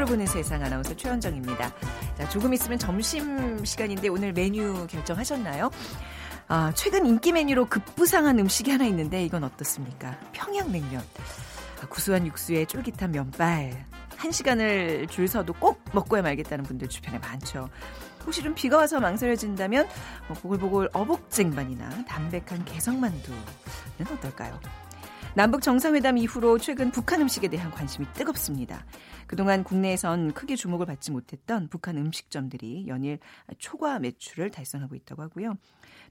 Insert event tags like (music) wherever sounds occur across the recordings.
빅데이터로 보는 세상 아나운서 최현정입니다. 자, 조금 있으면 점심 시간인데 오늘 메뉴 결정하셨나요? 아, 최근 인기 메뉴로 급부상한 음식이 하나 있는데 이건 어떻습니까? 평양냉면. 아, 구수한 육수에 쫄깃한 면발. 한 시간을 줄 서도 꼭 먹고야 말겠다는 분들 주변에 많죠. 혹시 좀 비가 와서 망설여진다면 뭐 보글보글 어복쟁반이나 담백한 개성만두는 어떨까요? 남북 정상회담 이후로 최근 북한 음식에 대한 관심이 뜨겁습니다. 그동안 국내에선 크게 주목을 받지 못했던 북한 음식점들이 연일 초과 매출을 달성하고 있다고 하고요.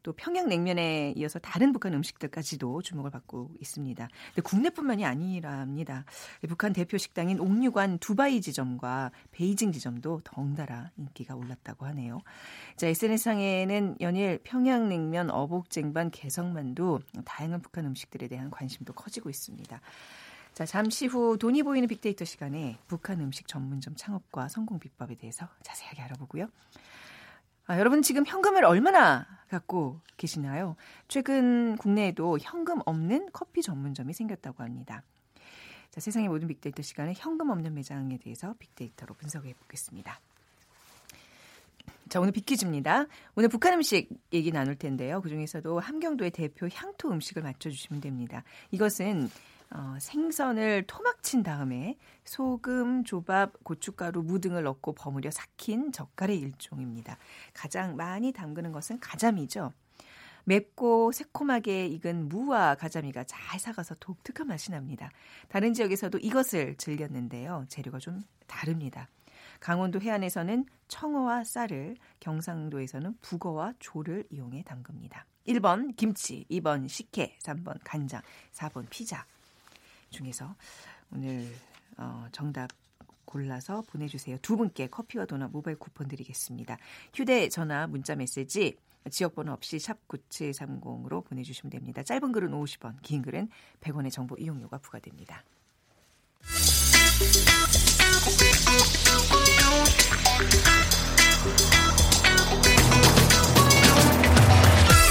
또 평양냉면에 이어서 다른 북한 음식들까지도 주목을 받고 있습니다. 근데 국내뿐만이 아니랍니다. 북한 대표 식당인 옥류관 두바이 지점과 베이징 지점도 덩달아 인기가 올랐다고 하네요. 자, SNS상에는 연일 평양냉면, 어복쟁반, 개성만두 다양한 북한 음식들에 대한 관심도 커지고 있습니다. 자, 잠시 후 돈이 보이는 빅데이터 시간에 북한 음식 전문점 창업과 성공 비법에 대해서 자세하게 알아보고요. 아, 여러분 지금 현금을 얼마나 갖고 계시나요? 최근 국내에도 현금 없는 커피 전문점이 생겼다고 합니다. 자, 세상의 모든 빅데이터 시간에 현금 없는 매장에 대해서 빅데이터로 분석해 보겠습니다. 자, 오늘 빅퀴즈입니다. 오늘 북한 음식 얘기 나눌 텐데요. 그 중에서도 함경도의 대표 향토 음식을 맞춰주시면 됩니다. 이것은 어, 생선을 토막친 다음에 소금, 조밥, 고춧가루, 무 등을 넣고 버무려 삭힌 젓갈의 일종입니다. 가장 많이 담그는 것은 가자미죠. 맵고 새콤하게 익은 무와 가자미가 잘 삭아서 독특한 맛이 납니다. 다른 지역에서도 이것을 즐겼는데요. 재료가 좀 다릅니다. 강원도 해안에서는 청어와 쌀을, 경상도에서는 북어와 조를 이용해 담급니다. 1번 김치, 2번 식혜, 3번 간장, 4번 피자. 중에서 오늘 어, 정답 골라서 보내주세요. 두 분께 커피와 도넛 모바일 쿠폰 드리겠습니다. 휴대전화 문자 메시지 지역번호 없이 샵 9730으로 보내주시면 됩니다. 짧은 글은 50원, 긴 글은 100원의 정보 이용료가 부과됩니다.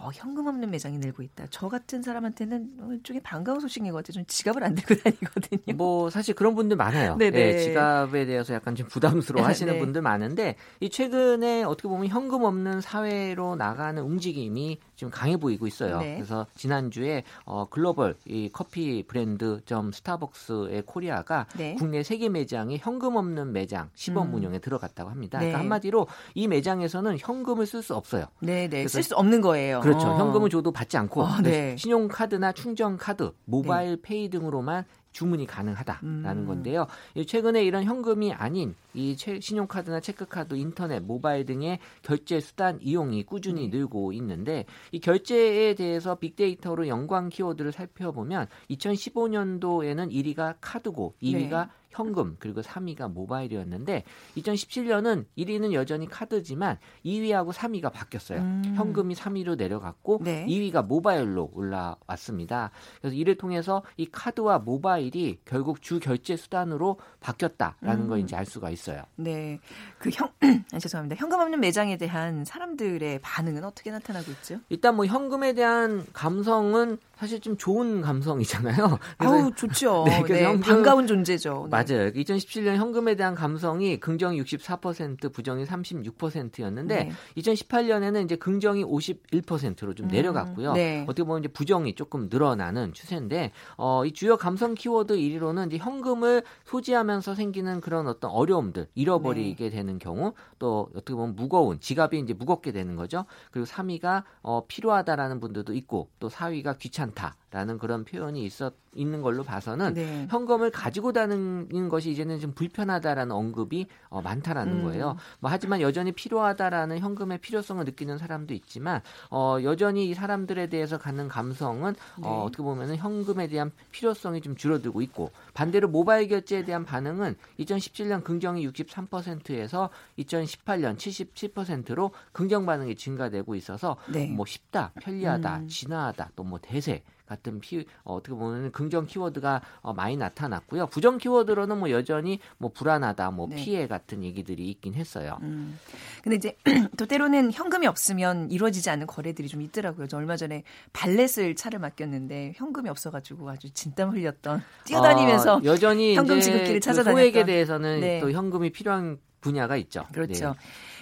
어, 현금 없는 매장이 늘고 있다. 저 같은 사람한테는 일종의 반가운 소식인 것 같아요. 좀 지갑을 안 들고 다니거든요. 뭐 사실 그런 분들 많아요. (laughs) 네, 네 지갑에 대해서 약간 좀 부담스러워 (laughs) 하시는 네. 분들 많은데 이 최근에 어떻게 보면 현금 없는 사회로 나가는 움직임이 지금 강해 보이고 있어요. 네. 그래서 지난주에 어, 글로벌 이 커피 브랜드 점 스타벅스의 코리아가 네. 국내 세계 매장에 현금 없는 매장 시범 음. 운영에 들어갔다고 합니다. 그러니까 네. 한마디로 이 매장에서는 현금을 쓸 수 없어요. 네, 네. 쓸 수 없는 거예요. 그렇죠. 어. 현금은 줘도 받지 않고 어, 네. 신용카드나 충전카드, 모바일 네. 페이 등으로만 주문이 가능하다라는 음. 건데요. 최근에 이런 현금이 아닌 이 신용카드나 체크카드, 인터넷, 모바일 등의 결제 수단 이용이 꾸준히 네. 늘고 있는데 이 결제에 대해서 빅데이터로 연관 키워드를 살펴보면 2015년도에는 1위가 카드고 2위가 네. 현금 그리고 3위가 모바일이었는데 2017년은 1위는 여전히 카드지만 2위하고 3위가 바뀌었어요. 음. 현금이 3위로 내려갔고 네. 2위가 모바일로 올라왔습니다. 그래서 이를 통해서 이 카드와 모바일이 결국 주 결제 수단으로 바뀌었다라는 음. 걸 이제 알 수가 있어요. 네. 그 형, (clears throat) 아, 죄송합니다. 현금 없는 매장에 대한 사람들의 반응은 어떻게 나타나고 있죠? 일단 뭐 현금에 대한 감성은 사실 좀 좋은 감성이잖아요. (laughs) 아우 좋죠. 네, 네, 현금, 반가운 존재죠. 네. 맞아요. 2017년 현금에 대한 감성이 긍정이 64%, 부정이 36%였는데 네. 2018년에는 이제 긍정이 51%로 좀 음, 내려갔고요. 네. 어떻게 보면 이제 부정이 조금 늘어나는 추세인데 어, 이 주요 감성 키워드 1위로는 이제 현금을 소지하면서 생기는 그런 어떤 어려움들 잃어버리게 네. 되는 경우 또 어떻게 보면 무거운 지갑이 이제 무겁게 되는 거죠. 그리고 3위가 어, 필요하다라는 분들도 있고 또 4위가 귀찮 다. 라는 그런 표현이 있었 있는 걸로 봐서는 네. 현금을 가지고 다니는 것이 이제는 좀 불편하다라는 언급이 어, 많다라는 음. 거예요. 뭐 하지만 여전히 필요하다라는 현금의 필요성을 느끼는 사람도 있지만 어, 여전히 이 사람들에 대해서 갖는 감성은 어, 네. 어, 어떻게 보면은 현금에 대한 필요성이 좀 줄어들고 있고 반대로 모바일 결제에 대한 반응은 2017년 긍정이 63%에서 2018년 77%로 긍정 반응이 증가되고 있어서 네. 뭐 쉽다, 편리하다, 음. 진화하다, 또 뭐 대세 같은 피 어, 어떻게 보면 긍정 키워드가 어, 많이 나타났고요. 부정 키워드로는 뭐 여전히 뭐 불안하다, 뭐 네. 피해 같은 얘기들이 있긴 했어요. 음. 근데 이제 (clears throat) 또 때로는 현금이 없으면 이루어지지 않는 거래들이 좀 있더라고요. 저 얼마 전에 발렛을 차를 맡겼는데 현금이 없어가지고 아주 진땀 흘렸던 (laughs) 뛰어다니면서 어, 여전히 현금 지급기를 그 찾아다녔던 소액에 대해서는 네. 또 현금이 필요한 분야가 있죠. 그렇죠. 네.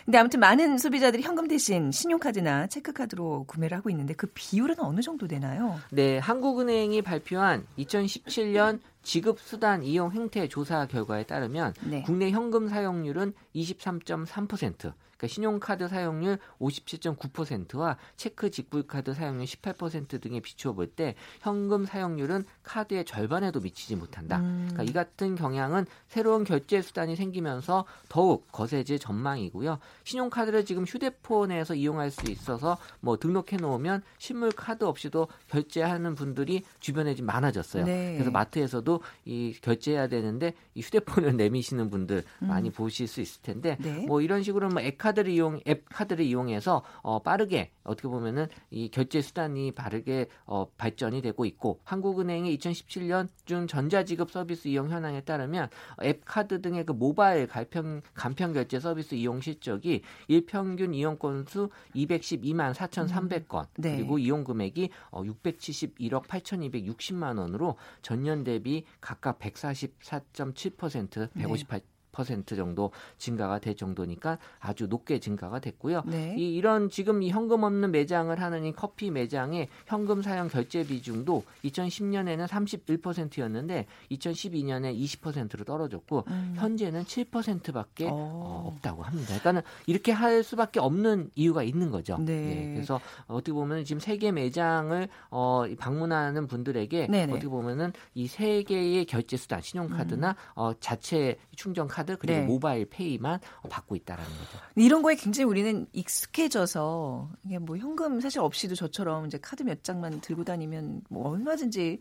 근데 아무튼 많은 소비자들이 현금 대신 신용카드나 체크카드로 구매를 하고 있는데 그 비율은 어느 정도 되나요? 네, 한국은행이 발표한 2017년 지급 수단 이용 행태 조사 결과에 따르면 네. 국내 현금 사용률은 23.3%, 그러니까 신용카드 사용률 57.9%와 체크 직불카드 사용률 18% 등에 비추어 볼 때 현금 사용률은 카드의 절반에도 미치지 못한다. 음. 그러니까 이 같은 경향은 새로운 결제 수단이 생기면서 더욱 거세질 전망이고요. 신용카드를 지금 휴대폰에서 이용할 수 있어서 뭐 등록해 놓으면 실물 카드 없이도 결제하는 분들이 주변에 좀 많아졌어요. 네. 그래서 마트에서도 이 결제해야 되는데 이 휴대폰을 (laughs) 내미시는 분들 음. 많이 보실 수 있을 텐데 네. 뭐 이런 식으로 뭐 에카 카드를 이용 앱 카드를 이용해서 어, 빠르게 어떻게 보면은 이 결제 수단이 빠르게 어, 발전이 되고 있고 한국은행의 2017년 중 전자지급 서비스 이용 현황에 따르면 앱 카드 등의 그 모바일 간편 간편 결제 서비스 이용 실적이 일평균 이용 건수 212만 4,300건 음, 네. 그리고 이용 금액이 어, 671억 8,260만 원으로 전년 대비 각각 144.7% 158 10% 정도 증가가 될 정도니까 아주 높게 증가가 됐고요. 네. 이, 이런 지금 이 현금 없는 매장을 하는 이 커피 매장의 현금 사용 결제 비중도 2010년에는 31%였는데 2012년에 20%로 떨어졌고 음. 현재는 7%밖에 어. 어, 없다고 합니다. 그러니까는 이렇게 할 수밖에 없는 이유가 있는 거죠. 네. 네. 그래서 어떻게 보면 지금 세개 매장을 어, 방문하는 분들에게 네네. 어떻게 보면은 이 세 개의 결제 수단 신용카드나 음. 어, 자체 충전 카드 카드 그리고 네. 모바일 페이만 받고 있다라는 거죠. 이런 거에 굉장히 우리는 익숙해져서 이게 뭐 현금 사실 없이도 저처럼 이제 카드 몇 장만 들고 다니면 뭐 얼마든지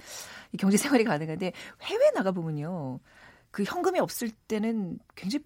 경제 생활이 가능한데 해외 나가 보면요. 그 현금이 없을 때는 굉장히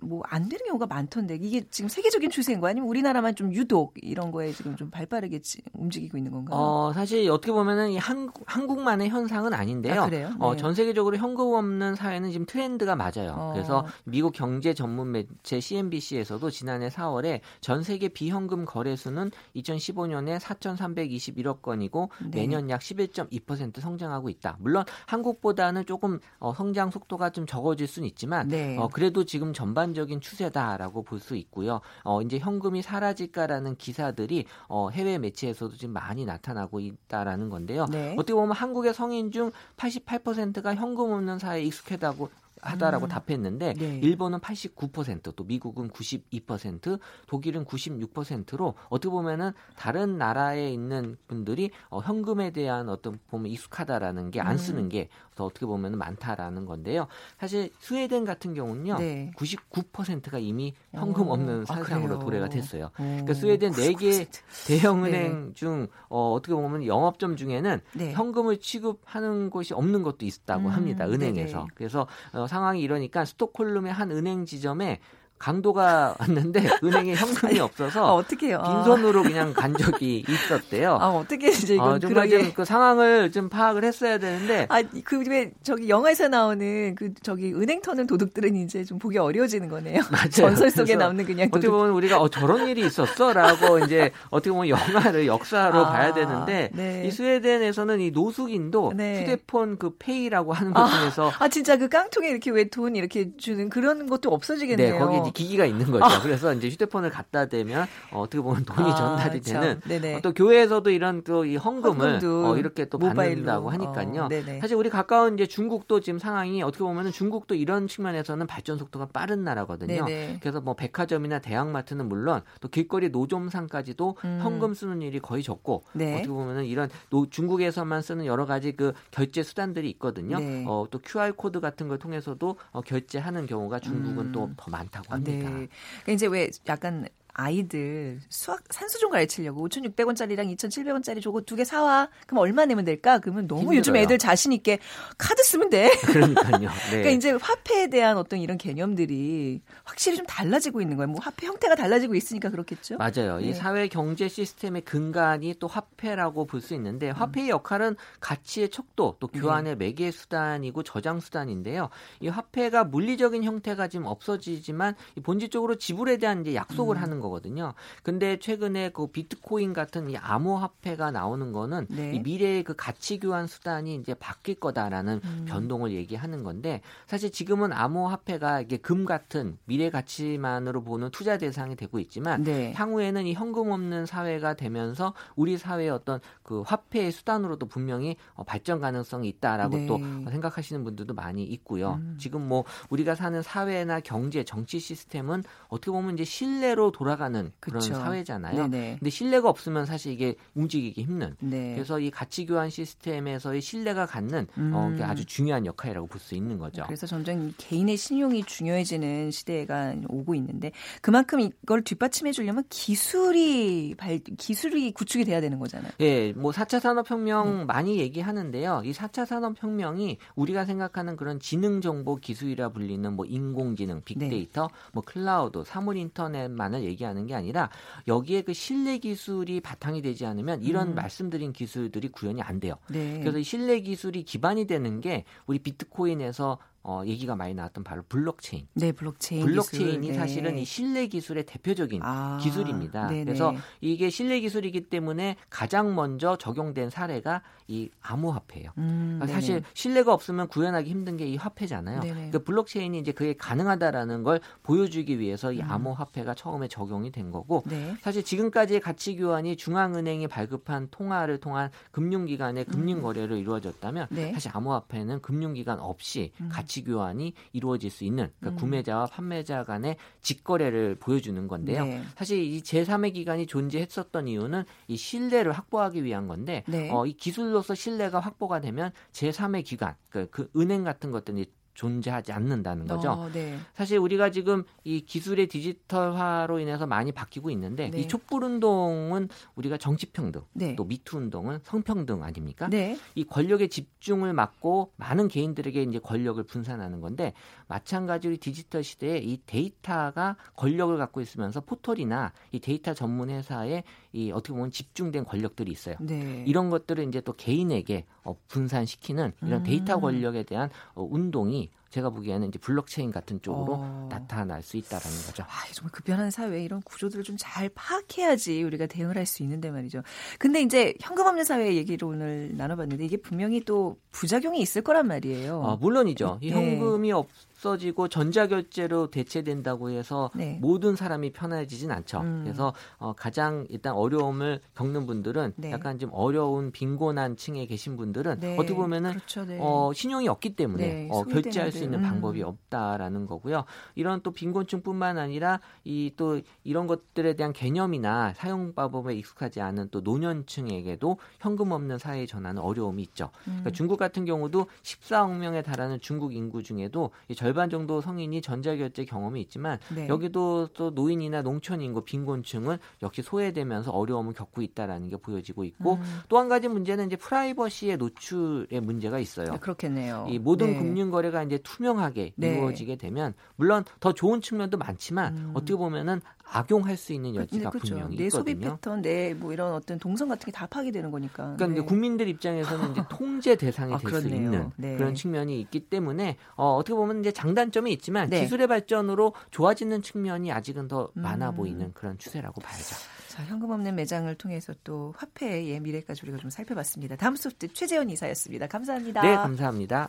뭐 안 되는 경우가 많던데 이게 지금 세계적인 추세인 거 아니면 우리나라만 좀 유독 이런 거에 지금 좀 발빠르게 움직이고 있는 건가요? 어, 사실 어떻게 보면은 이 한국 한국만의 현상은 아닌데요. 아, 그래요? 어, 네. 어, 전 세계적으로 현금 없는 사회는 지금 트렌드가 맞아요. 어. 그래서 미국 경제 전문 매체 CNBC에서도 지난해 4월에 전 세계 비현금 거래수는 2015년에 4,321억 건이고 네. 매년 약 11.2% 성장하고 있다. 물론 한국보다는 조금 어, 성장 속도가 좀 적어질 수는 있지만 네. 어, 그래도 지금 전반적인 추세다라고 볼 수 있고요. 어, 이제 현금이 사라질까라는 기사들이 어, 해외 매체에서도 지금 많이 나타나고 있다라는 건데요. 네. 어떻게 보면 한국의 성인 중 88%가 현금 없는 사회에 익숙하다고 하다라고 음. 답했는데 네. 일본은 89%, 또 미국은 92%, 독일은 96%로 어떻게 보면은 다른 나라에 있는 분들이 어, 현금에 대한 어떤 보면 익숙하다라는 게 안 쓰는 음. 게더 어떻게 보면 많다라는 건데요. 사실 스웨덴 같은 경우는요. 네. 99%가 이미 현금 없는 아, 사상으로 아, 도래가 됐어요. 오. 그러니까 스웨덴 4개 대형 은행 네. 중 어, 어떻게 보면 영업점 중에는 네. 현금을 취급하는 곳이 없는 것도 있다고 음, 합니다. 은행에서. 네네. 그래서 어, 상황이 이러니까 스톡홀름의 한 은행 지점에 강도가 (laughs) 왔는데 은행에 현금이 없어서 아, 어떻게요? 빈손으로 그냥 간 적이 있었대요. 아 어떻게 이제 이건 어, 정말 그러게... 좀그 상황을 좀 파악을 했어야 되는데 아그 왜 저기 영화에서 나오는 그 저기 은행 터는 도둑들은 이제 좀 보기 어려워지는 거네요. (laughs) 맞아요. 전설 속에 나오는 그냥 도둑. 어떻게 보면 우리가 어 저런 일이 있었어라고 (laughs) 이제 어떻게 보면 영화를 역사로 아, 봐야 되는데 네. 이 스웨덴에서는 이 노숙인도 네. 휴대폰 그 페이라고 하는 것 중에서 아, 아 진짜 그 깡통에 이렇게 왜 돈 이렇게 주는 그런 것도 없어지겠네요. 네, 거기 기기가 있는 거죠. 아. 그래서 이제 휴대폰을 갖다 대면 어, 어떻게 보면 돈이 아, 전달이 되는 어, 또 교회에서도 이런 또 이 헌금을 어, 이렇게 또 받는다고 하니까요. 어, 사실 우리 가까운 이제 중국도 지금 상황이 어떻게 보면은 중국도 이런 측면에서는 발전 속도가 빠른 나라거든요. 네네. 그래서 뭐 백화점이나 대형마트는 물론 또 길거리 노점상까지도 음. 현금 쓰는 일이 거의 적고 네. 어떻게 보면은 이런 노, 중국에서만 쓰는 여러 가지 그 결제 수단들이 있거든요. 네. 어, 또 QR 코드 같은 걸 통해서도 어, 결제하는 경우가 중국은 음. 또더 많다고 합니다. 네. 이제 왜 약간 아이들 수학 산수 좀 가르치려고 5,600원짜리랑 2,700원짜리 저거 두 개 사와. 그럼 얼마 내면 될까? 그러면 너무 힘들어요. 요즘 애들 자신 있게 카드 쓰면 돼. (laughs) 그러니까요. (laughs) 네. 그러니까 이제 화폐에 대한 어떤 이런 개념들이 확실히 좀 달라지고 있는 거예요. 뭐 화폐 형태가 달라지고 있으니까 그렇겠죠. 맞아요. 네. 이 사회 경제 시스템의 근간이 또 화폐라고 볼 수 있는데 화폐의 역할은 가치의 척도 또 교환의 네. 매개 수단이고 저장 수단인데요. 이 화폐가 물리적인 형태가 지금 없어지지만 본질적으로 지불에 대한 이제 약속을 음. 하는 거거든요. 근데 최근에 그 비트코인 같은 이 암호화폐가 나오는 거는 네. 이 미래의 그 가치 교환 수단이 이제 바뀔 거다라는 음. 변동을 얘기하는 건데 사실 지금은 암호화폐가 이게 금 같은 미래 가치만으로 보는 투자 대상이 되고 있지만 네. 향후에는 이 현금 없는 사회가 되면서 우리 사회의 어떤 그 화폐의 수단으로도 분명히 어, 발전 가능성이 있다라고 네. 또 생각하시는 분들도 많이 있고요. 음. 지금 뭐 우리가 사는 사회나 경제, 정치 시스템은 어떻게 보면 이제 신뢰로 돌아 가는 그런 그쵸. 사회잖아요. 네네. 근데 신뢰가 없으면 사실 이게 움직이기 힘든. 네. 그래서 이 가치 교환 시스템에서의 신뢰가 갖는 어, 음. 어, 아주 중요한 역할이라고 볼 수 있는 거죠. 그래서 점점 개인의 신용이 중요해지는 시대가 오고 있는데 그만큼 이걸 뒷받침해 주려면 기술이 발 기술이 구축이 돼야 되는 거잖아요. 예, 뭐 4차 산업 혁명 네. 많이 얘기하는데요. 이 4차 산업 혁명이 우리가 생각하는 그런 지능 정보 기술이라 불리는 뭐 인공지능, 빅데이터, 네. 뭐 클라우드, 사물 인터넷만을 얘기 하는 게 아니라 여기에 그 신뢰 기술이 바탕이 되지 않으면 이런 음. 말씀드린 기술들이 구현이 안 돼요. 네. 그래서 이 신뢰 기술이 기반이 되는 게 우리 비트코인에서 어, 얘기가 많이 나왔던 바로 블록체인. 네, 블록체인. 블록체인이 기술. 네. 사실은 이 신뢰 기술의 대표적인 아, 기술입니다. 네네. 그래서 이게 신뢰 기술이기 때문에 가장 먼저 적용된 사례가 이 암호화폐예요. 음, 그러니까 사실 신뢰가 없으면 구현하기 힘든 게 이 화폐잖아요. 그러니까 블록체인이 이제 그게 가능하다라는 걸 보여주기 위해서 이 음. 암호화폐가 처음에 적용이 된 거고 네. 사실 지금까지의 가치 교환이 중앙은행이 발급한 통화를 통한 금융기관의 금융 음. 거래로 이루어졌다면 네. 사실 암호화폐는 금융기관 없이 음. 가치 교환이 이루어질 수 있는 그러니까 음. 구매자와 판매자 간의 직거래를 보여주는 건데요. 네. 사실 이 제3의 기관이 존재했었던 이유는 이 신뢰를 확보하기 위한 건데 네. 어, 이 기술 기술로서 신뢰가 확보가 되면 제3의 기관, 그, 그 은행 같은 것들이 존재하지 않는다는 거죠. 어, 네. 사실 우리가 지금 이 기술의 디지털화로 인해서 많이 바뀌고 있는데 네. 이 촛불 운동은 우리가 정치 평등, 네. 또 미투 운동은 성평등 아닙니까? 네. 이 권력의 집중을 막고 많은 개인들에게 이제 권력을 분산하는 건데 마찬가지로 디지털 시대에 이 데이터가 권력을 갖고 있으면서 포털이나 이 데이터 전문 회사에 이 어떻게 보면 집중된 권력들이 있어요. 네. 이런 것들을 이제 또 개인에게 어, 분산시키는 이런 음. 데이터 권력에 대한 어, 운동이 제가 보기에는 이제 블록체인 같은 쪽으로 어. 나타날 수 있다라는 거죠. 아, 정말 급변한 사회에 이런 구조들을 좀 잘 파악해야지 우리가 대응을 할 수 있는데 말이죠. 근데 이제 현금 없는 사회 얘기를 오늘 나눠봤는데 이게 분명히 또 부작용이 있을 거란 말이에요. 아, 물론이죠. 이 네. 현금이 없 없어지고 전자결제로 대체된다고 해서 네. 모든 사람이 편해지진 않죠. 음. 그래서 어, 가장 일단 어려움을 겪는 분들은 네. 약간 좀 어려운 빈곤한 층에 계신 분들은 네. 어떻게 보면은 그렇죠, 네. 어, 신용이 없기 때문에 네, 어, 결제할 수 있는 음. 방법이 없다라는 거고요. 이런 또 빈곤층뿐만 아니라 이 또 이런 것들에 대한 개념이나 사용방법에 익숙하지 않은 또 노년층에게도 현금 없는 사회 전환은 어려움이 있죠. 그러니까 음. 중국 같은 경우도 14억 명에 달하는 중국 인구 중에도 이 절반 정도 성인이 전자결제 경험이 있지만 네. 여기도 또 노인이나 농촌 인구 빈곤층은 역시 소외되면서 어려움을 겪고 있다라는 게 보여지고 있고 음. 또한 가지 문제는 이제 프라이버시의 노출의 문제가 있어요. 아, 그렇겠네요. 이 모든 네. 금융 거래가 이제 투명하게 네. 이루어지게 되면 물론 더 좋은 측면도 많지만 음. 어떻게 보면은 악용할 수 있는 여지가 그렇죠. 분명히 내 소비 패턴, 내 뭐 이런 어떤 동선 같은 게 다 파괴 되는 거니까. 그러니까 네. 국민들 입장에서는 이제 (laughs) 통제 대상이 아, 될수 있는 네. 그런 측면이 있기 때문에 어, 어떻게 보면 이제 장단점이 있지만 네. 기술의 발전으로 좋아지는 측면이 아직은 더 많아 음. 보이는 그런 추세라고 봐야죠. 자, 현금 없는 매장을 통해서 또 화폐의 미래까지 우리가 좀 살펴봤습니다. 다음 소프트 최재원 이사였습니다. 감사합니다. 네, 감사합니다.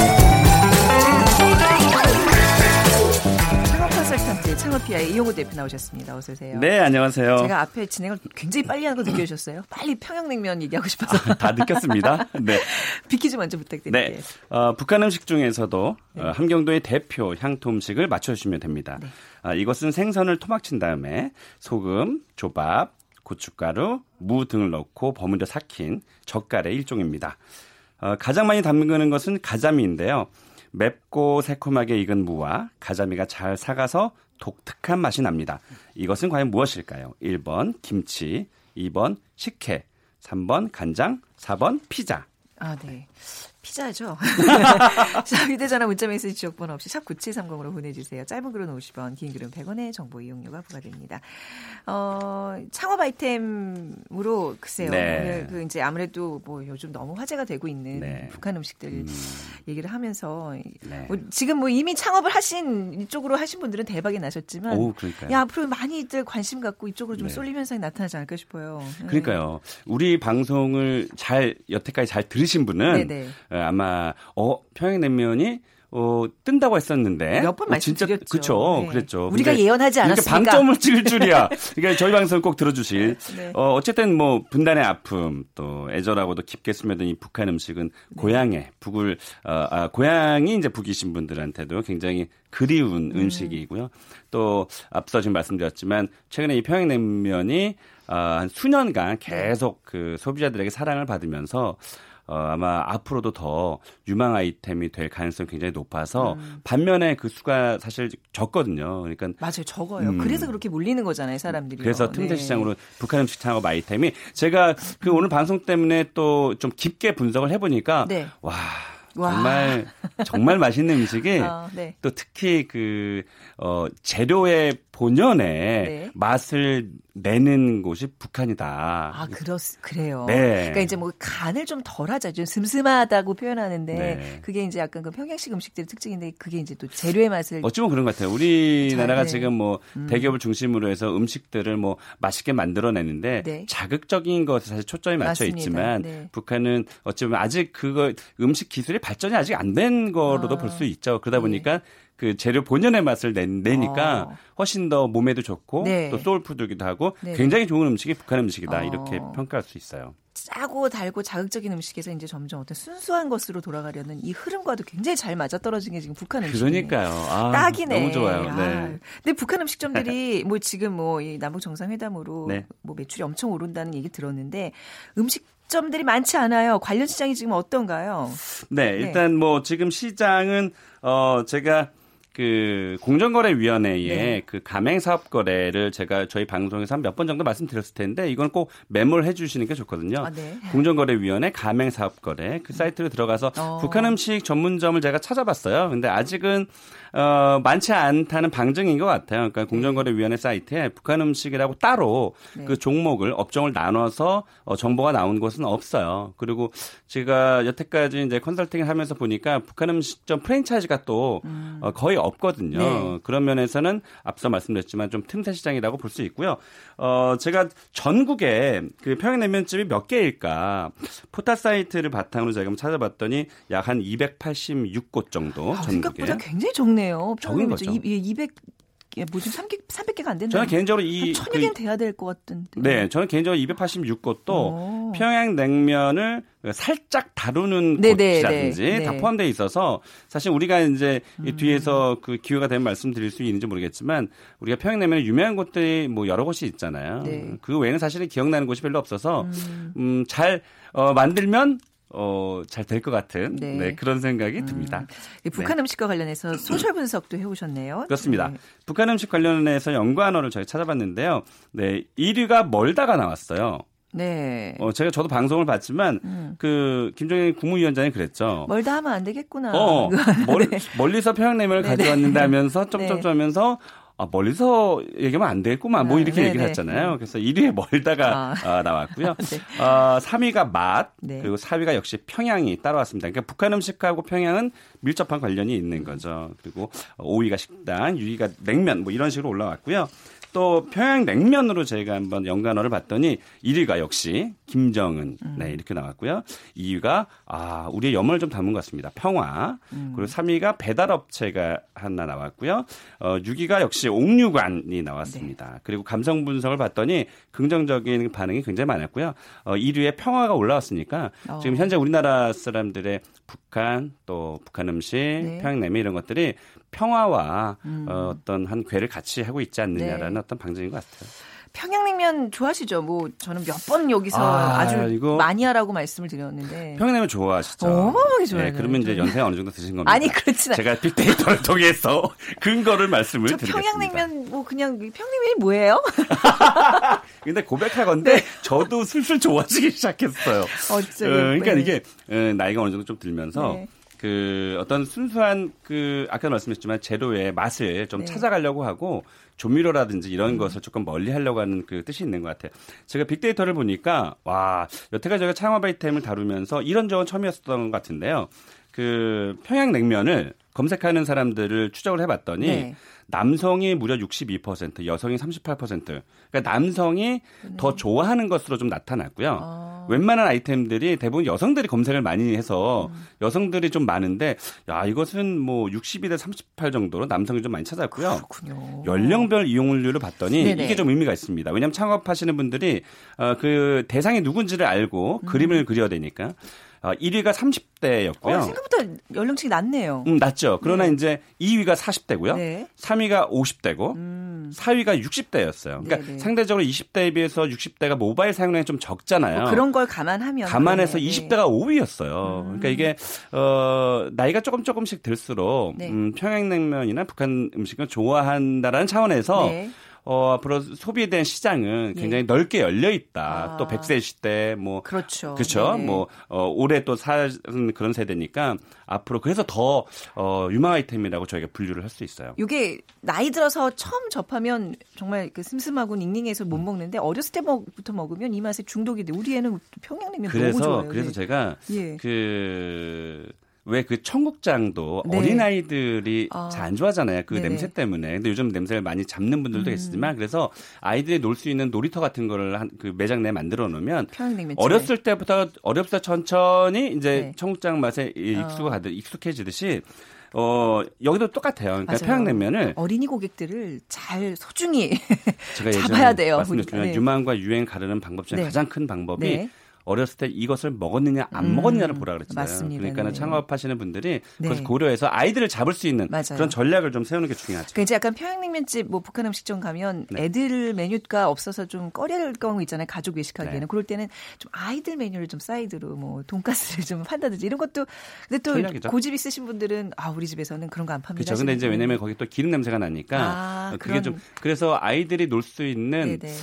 창업피아의 이용호 대표 나오셨습니다. 어서 오세요. 네, 안녕하세요. 제가 앞에 진행을 굉장히 빨리 하는 거 느껴주셨어요? 빨리 평양냉면 얘기하고 싶어서. 아, 다 느꼈습니다. 네. (laughs) 비키즈 먼저 부탁드릴게요. 네. 어, 북한 음식 중에서도 네. 어, 함경도의 대표 향토 음식을 맞춰주시면 됩니다. 네. 아, 이것은 생선을 토막친 다음에 소금, 조밥, 고춧가루, 무 등을 넣고 버무려 삭힌 젓갈의 일종입니다. 어, 가장 많이 담그는 것은 가자미인데요. 맵고 새콤하게 익은 무와 가자미가 잘 삭아서 독특한 맛이 납니다. 이것은 과연 무엇일까요? 1번 김치, 2번 식혜, 3번 간장, 4번 피자. 아, 네. 피자죠. (laughs) 자, 휴대전화 문자메시지 지역번호 없이 샵 9730으로 보내주세요. 짧은 글은 50원, 긴 글은 100원의 정보 이용료가 부과됩니다. 어, 창업 아이템으로 글쎄요. 네. 그 이제 아무래도 뭐 요즘 너무 화제가 되고 있는 네. 북한 음식들 음. 얘기를 하면서 네. 뭐 지금 뭐 이미 창업을 하신 이쪽으로 하신 분들은 대박이 나셨지만 오, 야, 앞으로 많이들 관심 갖고 이쪽으로 좀 네. 쏠림 현상이 나타나지 않을까 싶어요. 네. 그러니까요. 우리 방송을 잘 여태까지 잘 들으신 분은 네네. 네. 어, 아마 어 평양냉면이 어, 뜬다고 했었는데. 몇번 어, 말씀드렸죠. 그쵸. 네. 그랬죠. 우리가 예언하지 않았습니까? 이렇게 방점을 찍을 줄이야. (laughs) 그러니까 저희 방송을 꼭 들어주실. 네. 어, 어쨌든 뭐, 분단의 아픔, 또 애절하고도 깊게 스며든 이 북한 음식은 네. 고향에, 북을, 어, 아, 고향이 이제 북이신 분들한테도 굉장히 그리운 음. 음식이고요. 또, 앞서 지금 말씀드렸지만, 최근에 이 평양냉면이, 어, 한 수년간 계속 그 소비자들에게 사랑을 받으면서, 어, 아마 앞으로도 더 유망 아이템이 될 가능성이 굉장히 높아서 음. 반면에 그 수가 사실 적거든요. 그러니까 맞아요, 적어요. 음. 그래서 그렇게 몰리는 거잖아요, 사람들이. 그래서 틈새 네. 시장으로 북한 음식 창업 아이템이 제가 그 오늘 방송 때문에 또 좀 깊게 분석을 해보니까 네. 와. 정말 정말 맛있는 음식이 (laughs) 어, 네. 또 특히 그 어, 재료의 본연의 네. 맛을 내는 곳이 북한이다. 아, 그렇, 그래요. 네. 그러니까 이제 뭐 간을 좀 덜하자, 좀 슴슴하다고 표현하는데 네. 그게 이제 약간 그 평양식 음식들의 특징인데 그게 이제 또 재료의 맛을 어찌 보면 그런 것 같아요. 우리나라가 잘, 네. 지금 뭐 음. 대기업을 중심으로 해서 음식들을 뭐 맛있게 만들어내는데 네. 자극적인 것에 사실 초점이 맞춰 맞습니다. 있지만 네. 북한은 어찌 보면 아직 그거 음식 기술이 발전이 아직 안 된 거로도 아. 볼수 있죠. 그러다 보니까 그 재료 본연의 맛을 내, 내니까 어. 훨씬 더 몸에도 좋고 네. 또 소울푸드기도 하고 네. 굉장히 좋은 음식이 북한 음식이다 어. 이렇게 평가할 수 있어요. 짜고 달고 자극적인 음식에서 이제 점점 어떤 순수한 것으로 돌아가려는 이 흐름과도 굉장히 잘 맞아떨어진 게 지금 북한 음식. 그러니까요. 아, 딱이네. 너무 좋아요. 아, 네. 근데 북한 음식점들이 (laughs) 뭐 지금 뭐 이 남북 정상회담으로 네. 뭐 매출이 엄청 오른다는 얘기 들었는데 음식 점들이 많지 않아요. 관련 시장이 지금 어떤가요? 네, 네. 일단 네. 뭐 지금 시장은 어 제가 그 공정거래위원회에 네. 그 가맹 사업 거래를 제가 저희 방송에서 한 몇 번 정도 말씀드렸을 텐데 이건 꼭 메모를 해주시는 게 좋거든요. 아, 네. 공정거래위원회 가맹 사업 거래 그 사이트로 들어가서 어. 북한 음식 전문점을 제가 찾아봤어요. 근데 아직은 어, 많지 않다는 방증인 것 같아요. 그러니까 공정거래위원회 사이트에 북한 음식이라고 따로 네. 그 종목을 업종을 나눠서 어, 정보가 나온 곳은 없어요. 그리고 제가 여태까지 이제 컨설팅을 하면서 보니까 북한 음식점 프랜차이즈가 또 음. 어, 거의 없거든요. 네. 그런 면에서는 앞서 말씀드렸지만 좀 틈새 시장이라고 볼 수 있고요. 어, 제가 전국에 그 평양냉면집이 몇 개일까 포탈 사이트를 바탕으로 제가 찾아봤더니 약 한 286곳 정도 아, 전국에. 생각보다 굉장히 적네 요. 적은 거죠. 200 뭐지 300, 300개가 안 된다. 저는 개인적으로 이 천여 개는 그, 돼야 될 것 같은데. 네, 저는 개인적으로 286곳도 평양 냉면을 살짝 다루는 네네, 네, 곳이라든지 네, 네. 다 포함되어 있어서 사실 우리가 이제 음. 뒤에서 그 기회가 되면 말씀드릴 수 있는지 모르겠지만 우리가 평양 냉면에 유명한 곳들이 뭐 여러 곳이 있잖아요. 네. 그 외에는 사실은 기억나는 곳이 별로 없어서 음, 음잘 어, 만들면 어, 잘 될 것 같은 네. 네. 그런 생각이 음. 듭니다. 북한 네. 음식과 관련해서 소셜 분석도 해오셨네요. 그렇습니다. 네. 북한 음식 관련해서 연관어를 저희 찾아봤는데요. 네, 1위가 멀다가 나왔어요. 네. 어, 제가 저도 방송을 봤지만, 음. 그, 김종인 국무위원장이 그랬죠. 멀다 하면 안 되겠구나. 어, (laughs) 멀, 네. 멀리서 평양냉면을 가져왔는데 하면서, 점점점 하면서, 아, 멀리서 얘기하면 안 되겠구만. 뭐 아, 이렇게 네네. 얘기를 했잖아요. 그래서 1위에 멀다가 아. 아, 나왔고요. (laughs) 네. 어, 3위가 맛, 네. 그리고 4위가 역시 평양이 따라왔습니다. 그러니까 북한 음식하고 평양은 밀접한 관련이 있는 거죠. 그리고 5위가 식당, 6위가 냉면 뭐 이런 식으로 올라왔고요. 또 평양 냉면으로 저희가 한번 연관어를 봤더니 1위가 역시 김정은 음. 네 이렇게 나왔고요. 2위가 아 우리의 염원을 좀 담은 것 같습니다. 평화 음. 그리고 3위가 배달업체가 하나 나왔고요. 어 6위가 역시 옥류관이 나왔습니다. 네. 그리고 감성 분석을 봤더니 긍정적인 반응이 굉장히 많았고요. 어 1위에 평화가 올라왔으니까 어. 지금 현재 우리나라 사람들의 북한 또 북한 음식, 네. 평양냉면 이런 것들이 평화와 음. 어, 어떤 한 궤를 같이 하고 있지 않느냐라는 네. 어떤 방증인 것 같아요. 평양냉면 좋아하시죠? 뭐 저는 몇 번 여기서 아, 주. 많이 하라고 말씀을 드렸는데 평양냉면 좋아하시죠? 어마어마하게 좋아해요. 네, 그러면 이제 연세 어느 정도 드신 겁니다. 아니 그렇진 제가 빅데이터를 (laughs) 통해서 근거를 말씀을 드리겠습니다. 평양냉면 뭐 그냥 평양냉면이 뭐예요? (laughs) 근데 고백하건데 네. 저도 슬슬 좋아지기 시작했어요. 어째 어, 그러니까 네. 이게 어, 나이가 어느 정도 좀 들면서 네. 그 어떤 순수한 그 아까 말씀했지만 재료의 맛을 좀 네. 찾아가려고 하고 조미료라든지 이런 음. 것을 조금 멀리 하려고 하는 그 뜻이 있는 것 같아요. 제가 빅데이터를 보니까 와 여태까지 저희가 창업 아이템을 다루면서 이런 적은 처음이었던 것 같은데요. 그 평양냉면을 검색하는 사람들을 추적을 해봤더니 네. 남성이 무려 62%, 여성이 38%. 그러니까 남성이 네. 더 좋아하는 것으로 좀 나타났고요. 아. 웬만한 아이템들이 대부분 여성들이 검색을 많이 해서 음. 여성들이 좀 많은데 야 이것은 뭐 62대 38 정도로 남성이 좀 많이 찾았고요. 그렇군요. 연령별 이용률을 봤더니 네네. 이게 좀 의미가 있습니다. 왜냐하면 창업하시는 분들이 어, 그 대상이 누군지를 알고 음. 그림을 그려야 되니까. 어, 1위가 30대였고요. 어, 생각보다 연령층이 낮네요. 음, 낮죠. 그러나 네. 이제 2위가 40대고요. 네. 3위가 50대고 음. 4위가 60대였어요. 그러니까 네네. 상대적으로 20대에 비해서 60대가 모바일 사용량이 좀 적잖아요. 뭐 그런 걸 감안하면 감안해서 네. 20대가 5위였어요. 음. 그러니까 이게 어 나이가 조금 조금씩 들수록 네. 음, 평양냉면이나 북한 음식을 좋아한다라는 차원에서 네. 어, 앞으로 대한 시장은 예. 굉장히 네. 넓게 열려 있다. 아. 또 100세 시대 뭐 그렇죠. 그렇죠. 네. 뭐 어, 올해 또 사는 그런 세대니까 앞으로 그래서 더 어, 유망 아이템이라고 저희가 분류를 할 수 있어요. 이게 나이 들어서 처음 접하면 정말 그 슴슴하고 닝닝해서 못 먹는데 어렸을 때부터 먹으면 이 맛에 중독이 돼. 우리 애는 평양냉면 그래서, 너무 좋아요. 그래서 네. 제가 예. 그 왜 그 청국장도 네. 어린 아이들이 아. 잘안 좋아하잖아요. 그 네네. 냄새 때문에. 근데 요즘 냄새를 많이 잡는 분들도 음. 있지만 그래서 아이들이 놀 수 있는 놀이터 같은 거를 한 그 매장 내에 만들어 놓으면 어렸을 때부터 어렵다 천천히 이제 네. 청국장 맛에 익숙 어. 익숙해지듯이 어, 여기도 똑같아요. 그러니까 맞아요. 평양냉면을 어린이 고객들을 잘 소중히 제가 (laughs) 잡아야 돼요. 말씀드렸지만 네. 유망과 유행 가르는 방법 중에 네. 가장 큰 방법이 네. 어렸을 때 이것을 먹었느냐 안 음, 먹었느냐를 보라 그랬잖아요. 맞습니다. 그러니까 는 네. 창업하시는 분들이 네. 그것을 고려해서 아이들을 잡을 수 있는 맞아요. 그런 전략을 좀 세우는 게 중요하죠. 그러니까 이제 약간 평양냉면집 뭐 북한 음식점 가면 네. 애들 메뉴가 없어서 좀 꺼려할 경우 있잖아요. 가족 외식하기에는 네. 그럴 때는 좀 아이들 메뉴를 좀 사이드로 뭐 돈가스를 좀 판다든지 이런 것도 근데 또 전략이죠. 고집 있으신 분들은 아 우리 집에서는 그런 거 안 팝니다. 그렇죠. 근데 이제 왜냐면 거기 또 기름 냄새가 나니까 아, 그게 그런... 좀 그래서 아이들이 놀 수 있는 네네.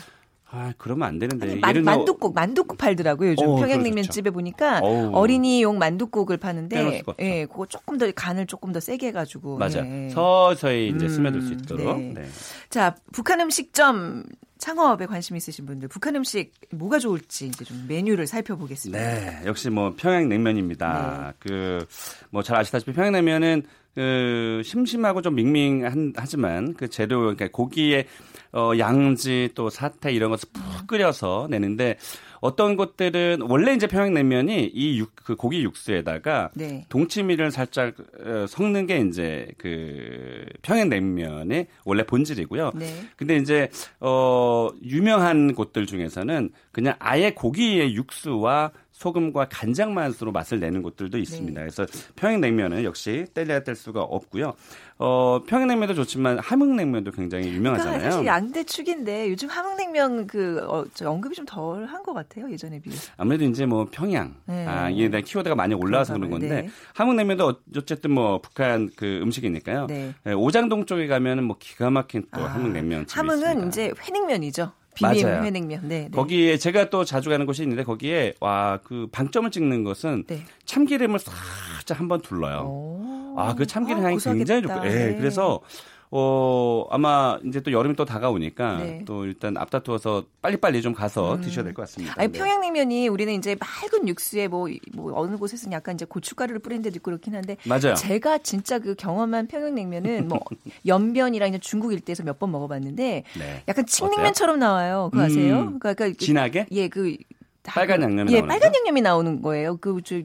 아, 그러면 안 되는데. 아니, 만, 만둣국, 만둣국 팔더라고요. 요즘 어, 평양냉면집에 보니까 어우. 어린이용 만둣국을 파는데, 예, 그거 조금 더 간을 조금 더 세게 해 가지고. 맞아. 예. 서서히 이제 음, 스며들 수 있도록. 네. 네. 자, 북한 음식점 창업에 관심 있으신 분들, 북한 음식 뭐가 좋을지 이제 좀 메뉴를 살펴보겠습니다. 네, 역시 뭐 평양냉면입니다. 네. 그, 뭐 잘 아시다시피 평양냉면은 그 심심하고 좀 밍밍하지만 그 재료 그러니까 고기에 어 양지 또 사태 이런 것을 푹 끓여서 내는데 어떤 것들은 원래 이제 평양냉면이 이 육, 그 고기 육수에다가 네. 동치미를 살짝 어, 섞는 게 이제 그 평양냉면의 원래 본질이고요. 네. 근데 이제 어 유명한 곳들 중에서는 그냥 아예 고기의 육수와 소금과 간장 맛으로 맛을 내는 곳들도 있습니다. 네. 그래서 평양냉면은 역시 뗄래야 뗄 수가 없고요. 어, 평양냉면도 좋지만 함흥냉면도 굉장히 유명하잖아요. 그러니까 사실 양대축인데 요즘 함흥냉면 그 어, 언급이 좀 덜한 것 같아요 예전에 비해. 아무래도 이제 뭐 평양 네. 아 이게 키워드가 많이 올라와서 그런 건데 네. 함흥냉면도 어쨌든 뭐 북한 그 음식이니까요. 네. 네 오장동 쪽에 가면은 뭐 기가 막힌 또 아, 함흥냉면 집이 함흥은 있습니다. 이제 회냉면이죠. 비빔 맞아요. 회냉면. 네, 네. 거기에 제가 또 자주 가는 곳이 있는데 거기에 와 그 방점을 찍는 것은 네. 참기름을 살짝 한번 둘러요. 아그 참기름 향이 아, 굉장히 좋고. 예. 네. 그래서 어, 아마 이제 또 여름이 또 다가오니까 네. 또 일단 앞다투어서 빨리빨리 좀 가서 음. 드셔야 될 것 같습니다. 아니, 네. 평양냉면이 우리는 이제 맑은 육수에 뭐, 뭐 어느 곳에서는 약간 이제 고춧가루를 뿌린 데도 있고 그렇긴 한데 맞아요. 제가 진짜 그 경험한 평양냉면은 뭐 (laughs) 연변이랑 이제 중국 일대에서 몇 번 먹어봤는데 네. 약간 칡냉면처럼 나와요. 그거 아세요? 음, 그러니까, 그러니까 진하게? 예, 그 빨간 양념이 예, 빨간 양념이 나오는 거예요. 그저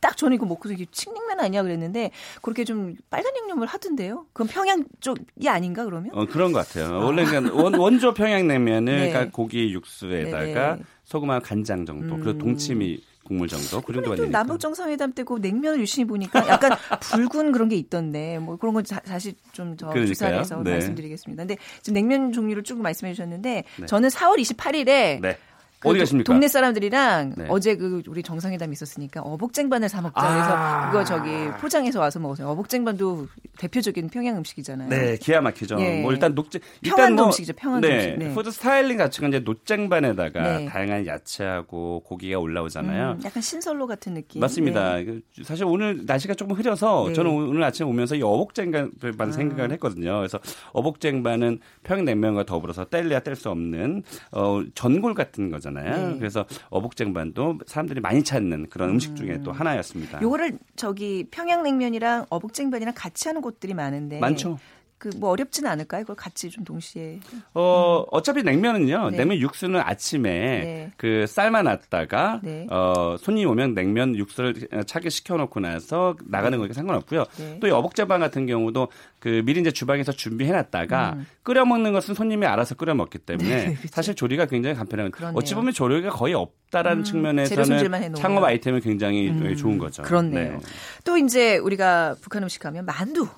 딱 저는 이거 먹고서 이게 칡냉면 아니야 그랬는데 그렇게 좀 빨간 양념을 하던데요. 그럼 평양 쪽이 아닌가 그러면? 어 그런 것 같아요. 아. 원래 원, 원조 평양냉면을 네. 그러니까 고기 육수에다가 네. 소금하고 간장 정도 음. 그리고 동치미 국물 정도 그 정도가 되니까. 남북 정상회담 때고 냉면을 유심히 보니까 약간 (laughs) 붉은 그런 게 있던데 뭐 그런 건 자, 사실 좀더 조사를 해서 네. 말씀드리겠습니다. 근데 지금 냉면 종류를 쭉 말씀해 주셨는데 네. 저는 4월 28일에 네. 그 어디 가십니까? 동네 사람들이랑 네. 어제 그 우리 정상회담 있었으니까 어복쟁반을 사 먹자 해서 아~ 그거 저기 포장해서 와서 먹었어요. 어복쟁반도 대표적인 평양 음식이잖아요. 네, 기가 막히죠. 예. 뭐 일단 놋쟁 일단 뭐 음식이죠. 평안 네, 음식. 네. food styling 자체가 이제 놋쟁반에다가 네. 다양한 야채하고 고기가 올라오잖아요. 음, 약간 신선로 같은 느낌. 맞습니다. 네. 그 사실 오늘 날씨가 조금 흐려서 네. 저는 오늘 아침에 오면서 이 어복쟁반을 아. 생각을 했거든요. 그래서 어복쟁반은 평양냉면과 더불어서 뗄래야 뗄 수 없는 어, 전골 같은 거잖아요. 거잖아요. 네. 그래서 어복쟁반도 사람들이 많이 찾는 그런 음식 중에 또 음. 하나였습니다. 요거를 저기 평양냉면이랑 어복쟁반이랑 같이 하는 곳들이 많은데 많죠. 그 뭐 어렵지는 않을까요? 그걸 같이 좀 동시에. 어, 음. 어차피 냉면은요. 네. 냉면 육수는 아침에 네. 그 삶아 놨다가 네. 어, 손님 오면 냉면 육수를 차게 시켜 놓고 나서 나가는 거니까 상관없고요. 네. 또이 어복제반 같은 경우도 그 미리 이제 주방에서 준비해 놨다가 음. 끓여 먹는 것은 손님이 알아서 끓여 먹기 때문에 네, 그렇죠. 사실 조리가 굉장히 간편한 어찌 보면 조리가 거의 없다라는 음, 측면에서는 창업 아이템이 굉장히 음, 좋은 거죠. 그렇네요. 네. 또 이제 우리가 북한 음식 하면 만두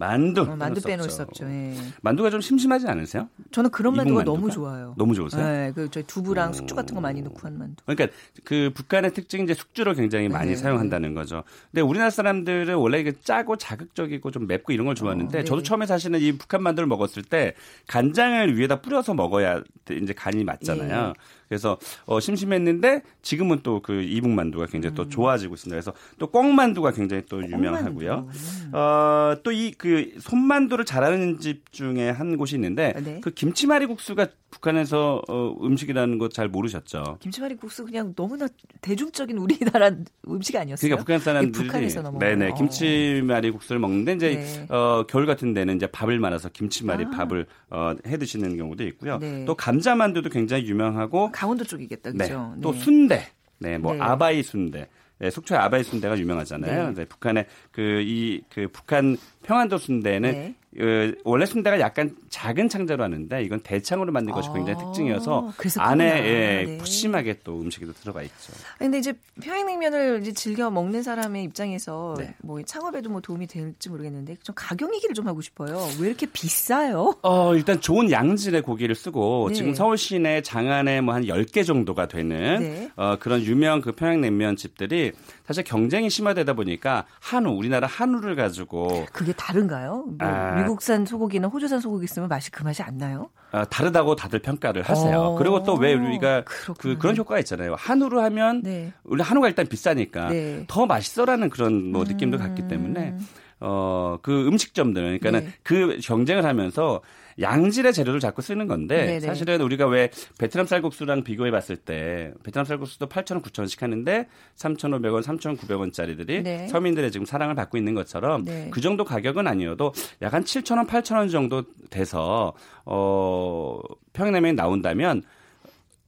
만두. 어, 만두 빼놓을 수 없죠. 예. 만두가 좀 심심하지 않으세요? 저는 그런 만두가, 만두가, 너무 좋아요. 너무 좋으세요? 네, 그 저희 두부랑 오. 숙주 같은 거 많이 넣고 한 만두. 그러니까 그 북한의 특징이 이제 숙주를 굉장히 네, 많이 네. 사용한다는 거죠. 근데 우리나라 사람들은 원래 이게 짜고 자극적이고 좀 맵고 이런 걸 좋아하는데 어, 네. 저도 처음에 사실은 이 북한 만두를 먹었을 때 간장을 위에다 뿌려서 먹어야 이제 간이 맞잖아요. 예. 그래서 어, 심심했는데 지금은 또 그 이북 만두가 굉장히 음. 또 좋아지고 있습니다. 그래서 또 꽁만두가 굉장히 또 유명하고요. 음. 어, 또 이 그 손만두를 잘하는 집 중에 한 곳이 있는데 네. 그 김치말이 국수가 북한에서 어, 음식이라는 거잘 모르셨죠? 김치말이 국수 그냥 너무나 대중적인 우리나라 (laughs) 음식 아니었어요? 그러니까 북한 사람들이 북한에서 넘어 네네 김치말이 국수를 먹는데 이제 네. 어, 겨울 같은 데는 이제 밥을 말아서 김치말이 아. 밥을 어, 해 드시는 경우도 있고요. 네. 또 감자만두도 굉장히 유명하고 강원도 쪽이겠다, 그죠? 네. 또 순대, 네, 뭐 네. 아바이 순대. 네, 속초의 아바이 순대가 유명하잖아요. 네. 북한의 그 이그 그 북한 평안도 순대는 네. 그 원래 순대가 약간 작은 창자로 하는데 이건 대창으로 만든 것이 굉장히 아, 특징이어서 안에 예, 네. 푸짐하게 또 음식이 들어가 있죠. 근데 이제 평양냉면을 이제 즐겨 먹는 사람의 입장에서 네. 뭐 창업에도 뭐 도움이 될지 모르겠는데 좀 가격 얘기를 좀 하고 싶어요. 왜 이렇게 비싸요? 어, 일단 좋은 양질의 고기를 쓰고 네. 지금 서울 시내 장안에 뭐 한 10개 정도가 되는 네. 어, 그런 유명 그 평양냉면 집들이 사실 경쟁이 심화되다 보니까 한우 우리나라 한우를 가지고 그게 다른가요? 뭐 아, 미국산 소고기는 호주산 소고기 쓰면 맛이 그 맛이 안 나요? 아, 다르다고 다들 평가를 하세요. 어, 그리고 또 왜 우리가 그, 그런 효과가 있잖아요. 한우로 하면 네. 우리 한우가 일단 비싸니까 네. 더 맛있어라는 그런 뭐 느낌도 음. 갖기 때문에 어, 그 음식점들, 그러니까는 네. 그 경쟁을 하면서 양질의 재료를 자꾸 쓰는 건데 네네. 사실은 우리가 왜 베트남 쌀국수랑 비교해 봤을 때 베트남 쌀국수도 8,000원, 9,000원씩 하는데 3,500원, 3,900원짜리들이 네. 서민들의 지금 사랑을 받고 있는 것처럼 네. 그 정도 가격은 아니어도 약한 7,000원, 8,000원 정도 돼서 어 평양냉면이 나온다면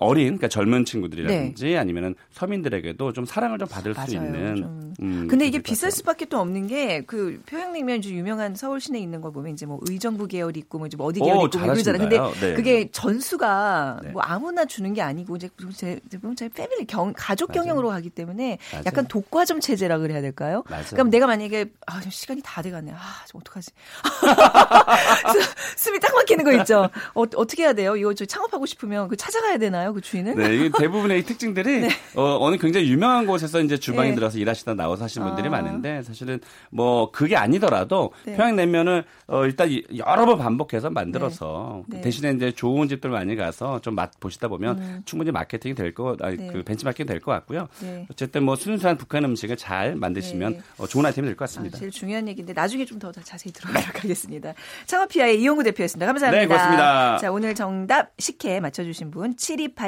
어린 그러니까 젊은 친구들이라든지 네. 아니면은 서민들에게도 좀 사랑을 좀 받을 맞아요. 수 있는. 좀. 음, 근데 이게 비쌀 수밖에 또 없는 게 그 평양냉면 주 유명한 서울 시내에 있는 걸 보면 이제 뭐 의정부 계열 있고 뭐 이제 뭐 어디 계열 오, 있고 뭐 이러잖아요. 근데 네. 그게 전수가 네. 뭐 아무나 주는 게 아니고 이제 제, 제 패밀리 경 가족 맞아요. 경영으로 가기 때문에 맞아요. 약간 독과점 체제라 그래야 될까요? 그럼 내가 만약에 아 시간이 다 돼가네. 아 어떡하지? (laughs) 숨이 딱 막히는 거 있죠. 어, 어떻게 해야 돼요? 이거 저 창업하고 싶으면 그 찾아가야 되나요? 그 주인은? 네, 대부분의 특징들이 (laughs) 네. 어, 어느 굉장히 유명한 곳에서 이제 주방에 네. 들어서 일하시다 나와서 하시는 분들이 아. 많은데 사실은 뭐 그게 아니더라도 네. 평양냉면을 어, 일단 여러 번 반복해서 만들어서 네. 네. 대신에 이제 좋은 집들 많이 가서 좀 맛 보시다 보면 음. 충분히 마케팅이 될 거, 아니, 네. 그 벤치마킹이 될것 같고요. 어쨌든 뭐 순수한 북한 음식을 잘 만드시면 어, 좋은 아이템이 될 것 같습니다. 아, 제일 중요한 얘기인데 나중에 좀 더 자세히 들어보도록 하겠습니다. 창업피아의 이용구 대표였습니다. 감사합니다. 네, 고맙습니다. 자, 오늘 정답 식혜 맞춰주신 분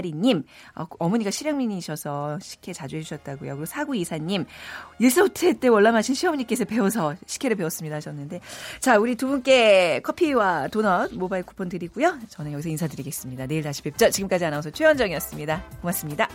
7282님 어, 어머니가 실향민이셔서 식혜 자주 해주셨다고요. 그리고 사구이사님 일사후퇴 때 월남하신 시어머니께서 배워서 식혜를 배웠습니다 하셨는데 자 우리 두 분께 커피와 도넛 모바일 쿠폰 드리고요. 저는 여기서 인사드리겠습니다. 내일 다시 뵙죠. 지금까지 아나운서 최현정이었습니다. 고맙습니다.